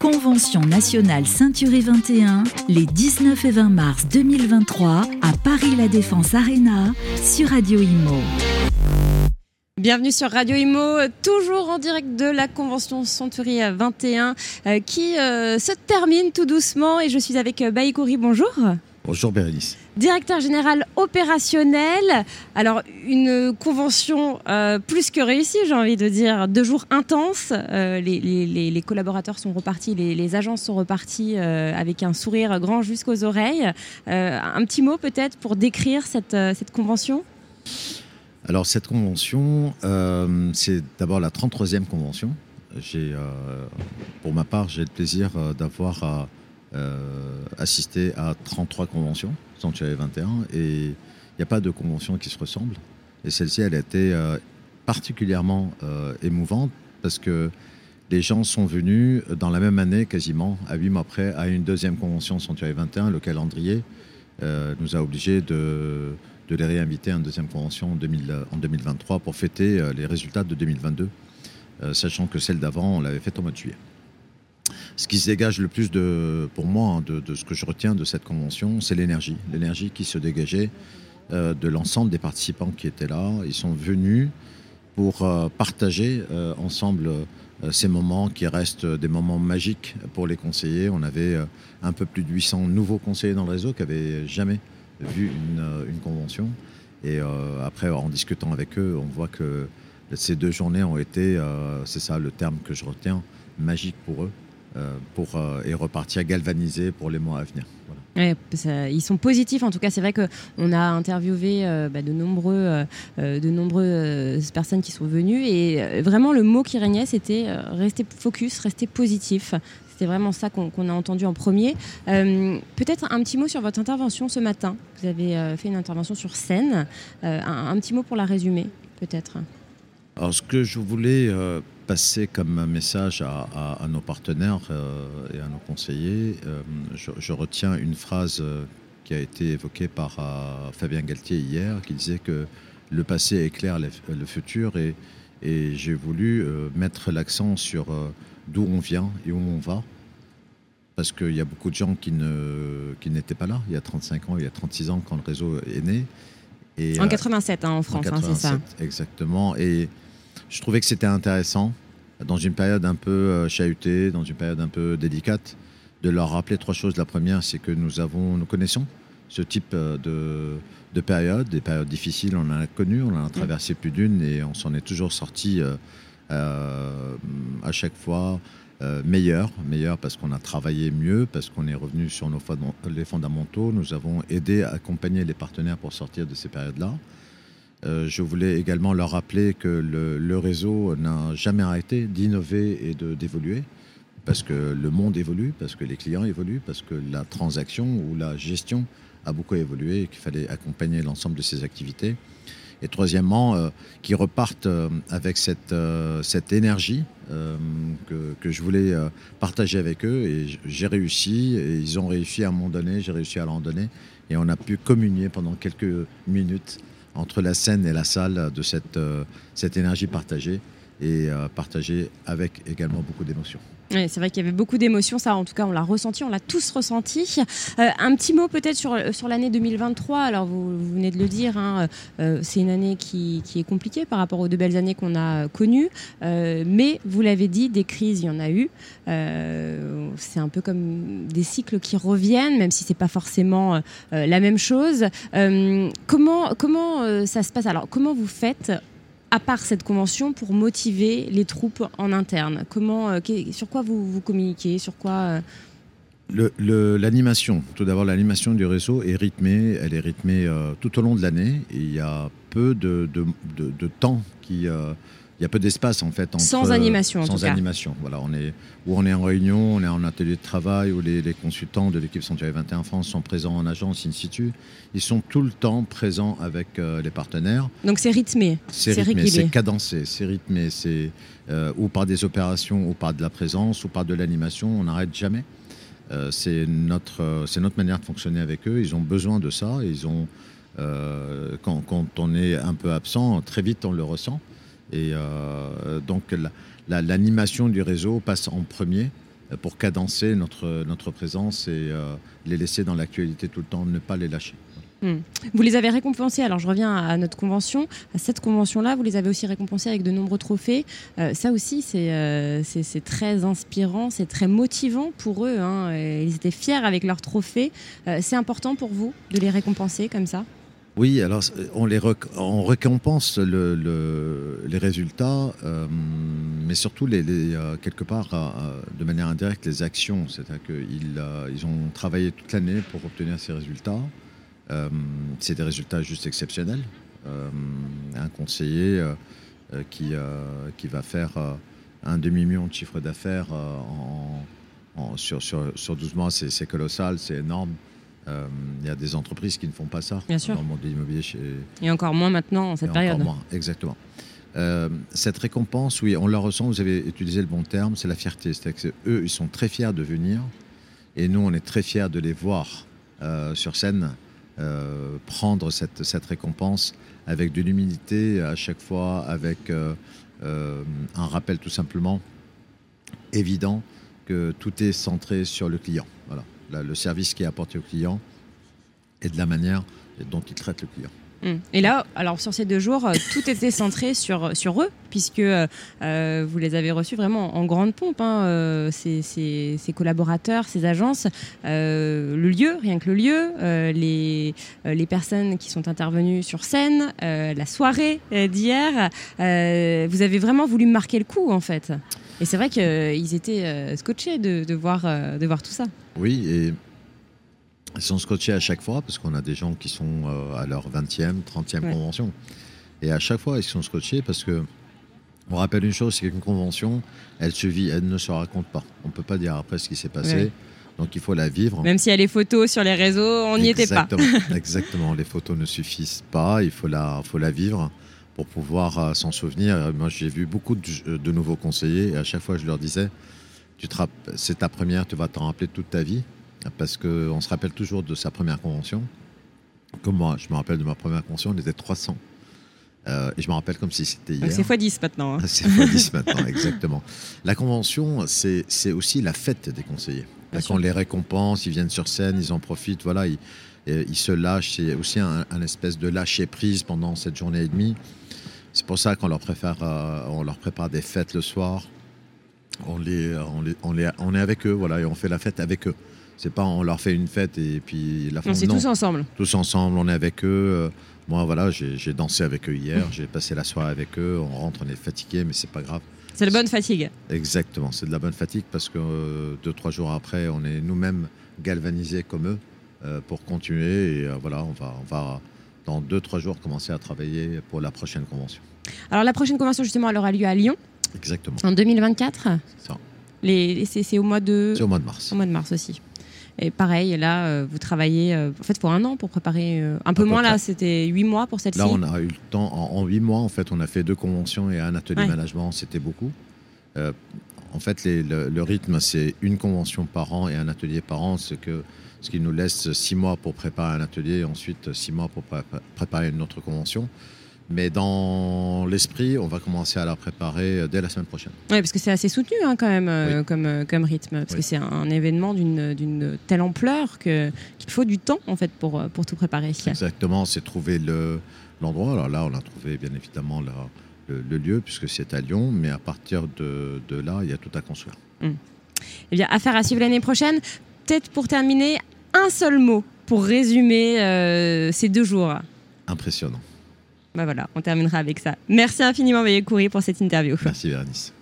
Convention nationale Ceinturée 21, les 19 et 20 mars 2023 à Paris La Défense Arena sur Radio Imo. Bienvenue sur Radio Imo, toujours en direct de la convention Century 21 euh, qui euh, se termine tout doucement et je suis avec euh, Baïkouri, bonjour. Bonjour Bérénice. Directeur général opérationnel. Alors, une convention plus que réussie, j'ai envie de dire. Deux jours intenses. les, collaborateurs sont repartis, les, agences sont repartis avec un sourire grand jusqu'aux oreilles. un petit mot peut-être pour décrire cette, cette convention? Alors cette convention, euh, c'est d'abord la 33e convention. J'ai, euh, pour ma part, j'ai le plaisir euh, d'avoir assisté à 33 conventions, Sanctuary 21, et il n'y a pas de convention qui se ressemble. Et celle-ci, elle a été particulièrement émouvante parce que les gens sont venus dans la même année, quasiment, à huit mois après, à une deuxième convention Sanctuary 21. Le calendrier nous a obligés de les réinviter à une deuxième convention en, 2023 pour fêter euh, les résultats de 2022, euh, sachant que celle d'avant, on l'avait faite au mois de juillet. Ce qui se dégage le plus pour moi hein, de, ce que je retiens de cette convention, c'est l'énergie. L'énergie qui se dégageait euh, de l'ensemble des participants qui étaient là. Ils sont venus pour partager ensemble ces moments qui restent des moments magiques pour les conseillers. On avait un peu plus de 800 nouveaux conseillers dans le réseau qui n'avaient jamais vu une, euh, une convention. Et euh, après, en discutant avec eux, on voit que ces deux journées ont été, euh, c'est ça le terme que je retiens, magique pour eux, pour, et repartir galvanisés pour les mois à venir. ils sont positifs. En tout cas, c'est vrai qu'on a interviewé bah, de, nombreux, de nombreuses personnes qui sont venues. Et vraiment, le mot qui régnait, c'était rester focus, rester positif. C'est vraiment ça qu'on a entendu en premier. Euh, peut-être un petit mot sur votre intervention ce matin. Vous avez euh, fait une intervention sur scène. Euh, un, petit mot pour la résumer, peut-être. Alors, ce que je voulais passer comme message à, nos partenaires et à nos conseillers, je, retiens une phrase qui a été évoquée par Fabien Galtier hier, qui disait que le passé éclaire le futur et, et j'ai voulu mettre l'accent sur d'où on vient et où on va. Parce qu'il y a beaucoup de gens qui, ne, qui n'étaient pas là il y a 35 ans, il y a 36 ans quand le réseau est né. Et, en 87 euh, hein, en France, hein, c'est ça. Exactement. Et je trouvais que c'était intéressant, dans une période un peu euh, chahutée, dans une période un peu délicate, de leur rappeler trois choses. La première, c'est que nous avons, nous connaissons ce type euh, de, de période, des périodes difficiles, on en a connu, on en a traversé plus d'une et on s'en est toujours sorti euh, à chaque fois meilleur, meilleur parce qu'on a travaillé mieux, parce qu'on est revenu sur nos les fondamentaux. Nous avons aidé à accompagner les partenaires pour sortir de ces périodes-là. Euh, je voulais également leur rappeler que le, réseau n'a jamais arrêté d'innover et d'évoluer, parce que le monde évolue, parce que les clients évoluent, parce que la transaction ou la gestion a beaucoup évolué et qu'il fallait accompagner l'ensemble de ces activités et troisièmement, euh, qui repartent euh, avec cette, cette énergie que, que, je voulais partager avec eux. Et j'ai réussi, et ils ont réussi à moment donné, j'ai réussi à leur donner, et on a pu communier pendant quelques minutes entre la scène et la salle de cette, cette énergie partagée, et partagée avec également beaucoup d'émotions. C'est vrai qu'il y avait beaucoup d'émotions, ça en tout cas on l'a ressenti, on l'a tous ressenti. Euh, un petit mot peut-être sur, sur l'année 2023, alors vous, venez de le dire, hein, euh, c'est une année qui, qui, est compliquée par rapport aux deux belles années qu'on a connues, euh, mais vous l'avez dit, des crises il y en a eu, c'est un peu comme des cycles qui reviennent, même si c'est pas forcément la même chose. comment comment ça se passe? Alors comment vous faites à part cette convention, pour motiver les troupes en interne Comment, euh, Sur quoi vous, vous communiquez? Sur quoi euh L'animation, tout d'abord, l'animation du réseau est rythmée. Elle est rythmée euh, tout au long de l'année. Il y a peu de, de, de, temps qui, il y a peu d'espace en fait. sans animation, en sans animation. Voilà, on est où on est en réunion, on est en atelier de travail, où les, consultants de l'équipe Sanctuary 21 France sont présents en agence in situ. Ils sont tout le temps présents avec euh, les partenaires. Donc c'est rythmé, c'est rythmé, c'est cadencé, c'est rythmé, c'est euh, ou par des opérations, ou par de la présence, ou par de l'animation. On n'arrête jamais. Euh, c'est notre, c'est notre manière de fonctionner avec eux. Ils ont besoin de ça. Ils ont quand, quand on est un peu absent, très vite on le ressent. Et euh, donc l'animation du réseau passe en premier pour cadencer notre, notre présence et les laisser dans l'actualité tout le temps, ne pas les lâcher. Hmm. Vous les avez récompensés, alors je reviens à notre convention, à cette convention-là, vous les avez aussi récompensés avec de nombreux trophées. Euh, ça aussi, euh, c'est très inspirant, c'est très motivant pour eux. Hein. Ils étaient fiers avec leurs trophées. Euh, c'est important pour vous de les récompenser comme ça? Oui, alors on, les on récompense les résultats, mais surtout les, quelque part de manière indirecte les actions. C'est-à-dire qu'ils ils ont travaillé toute l'année pour obtenir ces résultats. Euh, c'est des résultats juste exceptionnels. Euh, un conseiller euh, qui, qui va faire un demi-million de chiffre d'affaires sur, sur, 12 mois, c'est colossal, c'est énorme. Il y a des entreprises qui ne font pas ça Bien sûr. dans le monde de l'immobilier. Et encore moins maintenant, en cette période. Encore moins, exactement. cette récompense, oui, on la ressent, vous avez utilisé le bon terme, c'est la fierté. C'est-à-dire qu'eux, ils sont très fiers de venir et nous, on est très fiers de les voir sur scène euh, prendre cette, cette, récompense avec de l'humilité à chaque fois, avec euh, euh, un rappel tout simplement évident que tout est centré sur le client. Voilà. Le service qui est apporté au client et de la manière dont il traite le client. Mm. Et là, alors sur ces deux jours, euh, tout était centré sur, sur eux, puisque euh, euh, vous les avez reçus vraiment en grande pompe, hein, ces, ces, collaborateurs, ces agences, le lieu, rien que le lieu, les, les personnes qui sont intervenues sur scène, la soirée d'hier. vous avez vraiment voulu marquer le coup, en fait. Et c'est vrai qu'ils étaient scotchés de, de, voir, de voir tout ça. Oui, et ils sont scotchés à chaque fois parce qu'on a des gens qui sont euh, à leur 20e, 30e convention. Et à chaque fois, ils sont scotchés parce que on rappelle une chose, c'est qu'une convention, elle se vit, elle ne se raconte pas. On ne peut pas dire après ce qui s'est passé. Donc il faut la vivre. Même s'il y a les photos sur les réseaux, on n'y était pas. exactement, les photos ne suffisent pas, il faut la, faut la vivre pour pouvoir euh, s'en souvenir. Moi j'ai vu beaucoup de, de, nouveaux conseillers et à chaque fois je leur disais, c'est ta première, tu vas t'en rappeler toute ta vie parce qu'on se rappelle toujours de sa première convention. Comme moi, je me rappelle de ma première convention, on était 300. Euh, et je me rappelle comme si c'était hier. C'est x10 maintenant. Hein. C'est x10 maintenant, exactement. La convention, c'est aussi la fête des conseillers. Parce on les récompense, ils viennent sur scène, ils en profitent, voilà, ils, ils se lâchent. C'est aussi un, espèce de lâcher prise pendant cette journée et demie. C'est pour ça qu'on leur, préfère, euh, on leur prépare des fêtes le soir. On, les, on, les, on, les, on est avec eux, voilà, et on fait la fête avec eux. C'est pas on leur fait une fête et puis la fin. C'est tous ensemble. Tous ensemble, on est avec eux. Euh, moi, voilà, j'ai dansé avec eux hier, j'ai passé la soirée avec eux. On rentre, on est fatigué, mais c'est pas grave. C'est la bonne fatigue. Exactement, c'est de la bonne fatigue parce que euh, deux, trois jours après, on est nous-mêmes galvanisés comme eux euh, pour continuer. Et voilà, on va, on va dans deux, trois jours commencer à travailler pour la prochaine convention. Alors, la prochaine convention, justement, elle aura lieu à Lyon. Exactement. En 2024 C'est ça. C'est au mois de. C'est au mois de mars. Au mois de mars aussi. Et pareil, là, euh, vous travaillez euh, en fait pour un an pour préparer euh, un peu moins là, c'était huit mois pour celle-ci. Là, on a eu le temps en huit mois. En fait, on a fait deux conventions et un atelier management. C'était beaucoup. en fait, le, rythme, c'est une convention par an et un atelier par an, ce que ce qui nous laisse six mois pour préparer un atelier et ensuite six mois pour préparer une autre convention. Mais dans l'esprit, on va commencer à la préparer euh, dès la semaine prochaine. Oui, parce que c'est assez soutenu hein, quand même euh, comme, euh, comme rythme. Parce que c'est un événement d'une telle ampleur qu'il faut du temps en fait pour, pour tout préparer. Exactement, c'est trouver l'endroit. Alors là, on a trouvé bien évidemment le, le, lieu puisque c'est à Lyon. Mais à partir de, de, là, il y a tout à construire. Hum. Eh bien, affaire à suivre l'année prochaine. Peut-être pour terminer, un seul mot pour résumer ces deux jours. Impressionnant. Bah voilà, on terminera avec ça. Merci infiniment, Veillez Coury, pour cette interview. Merci, Bernice.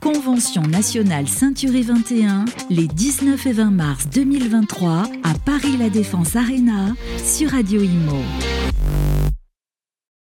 Convention nationale Ceinturée 21, les 19 et 20 mars 2023 à Paris La Défense Arena sur Radio Imo.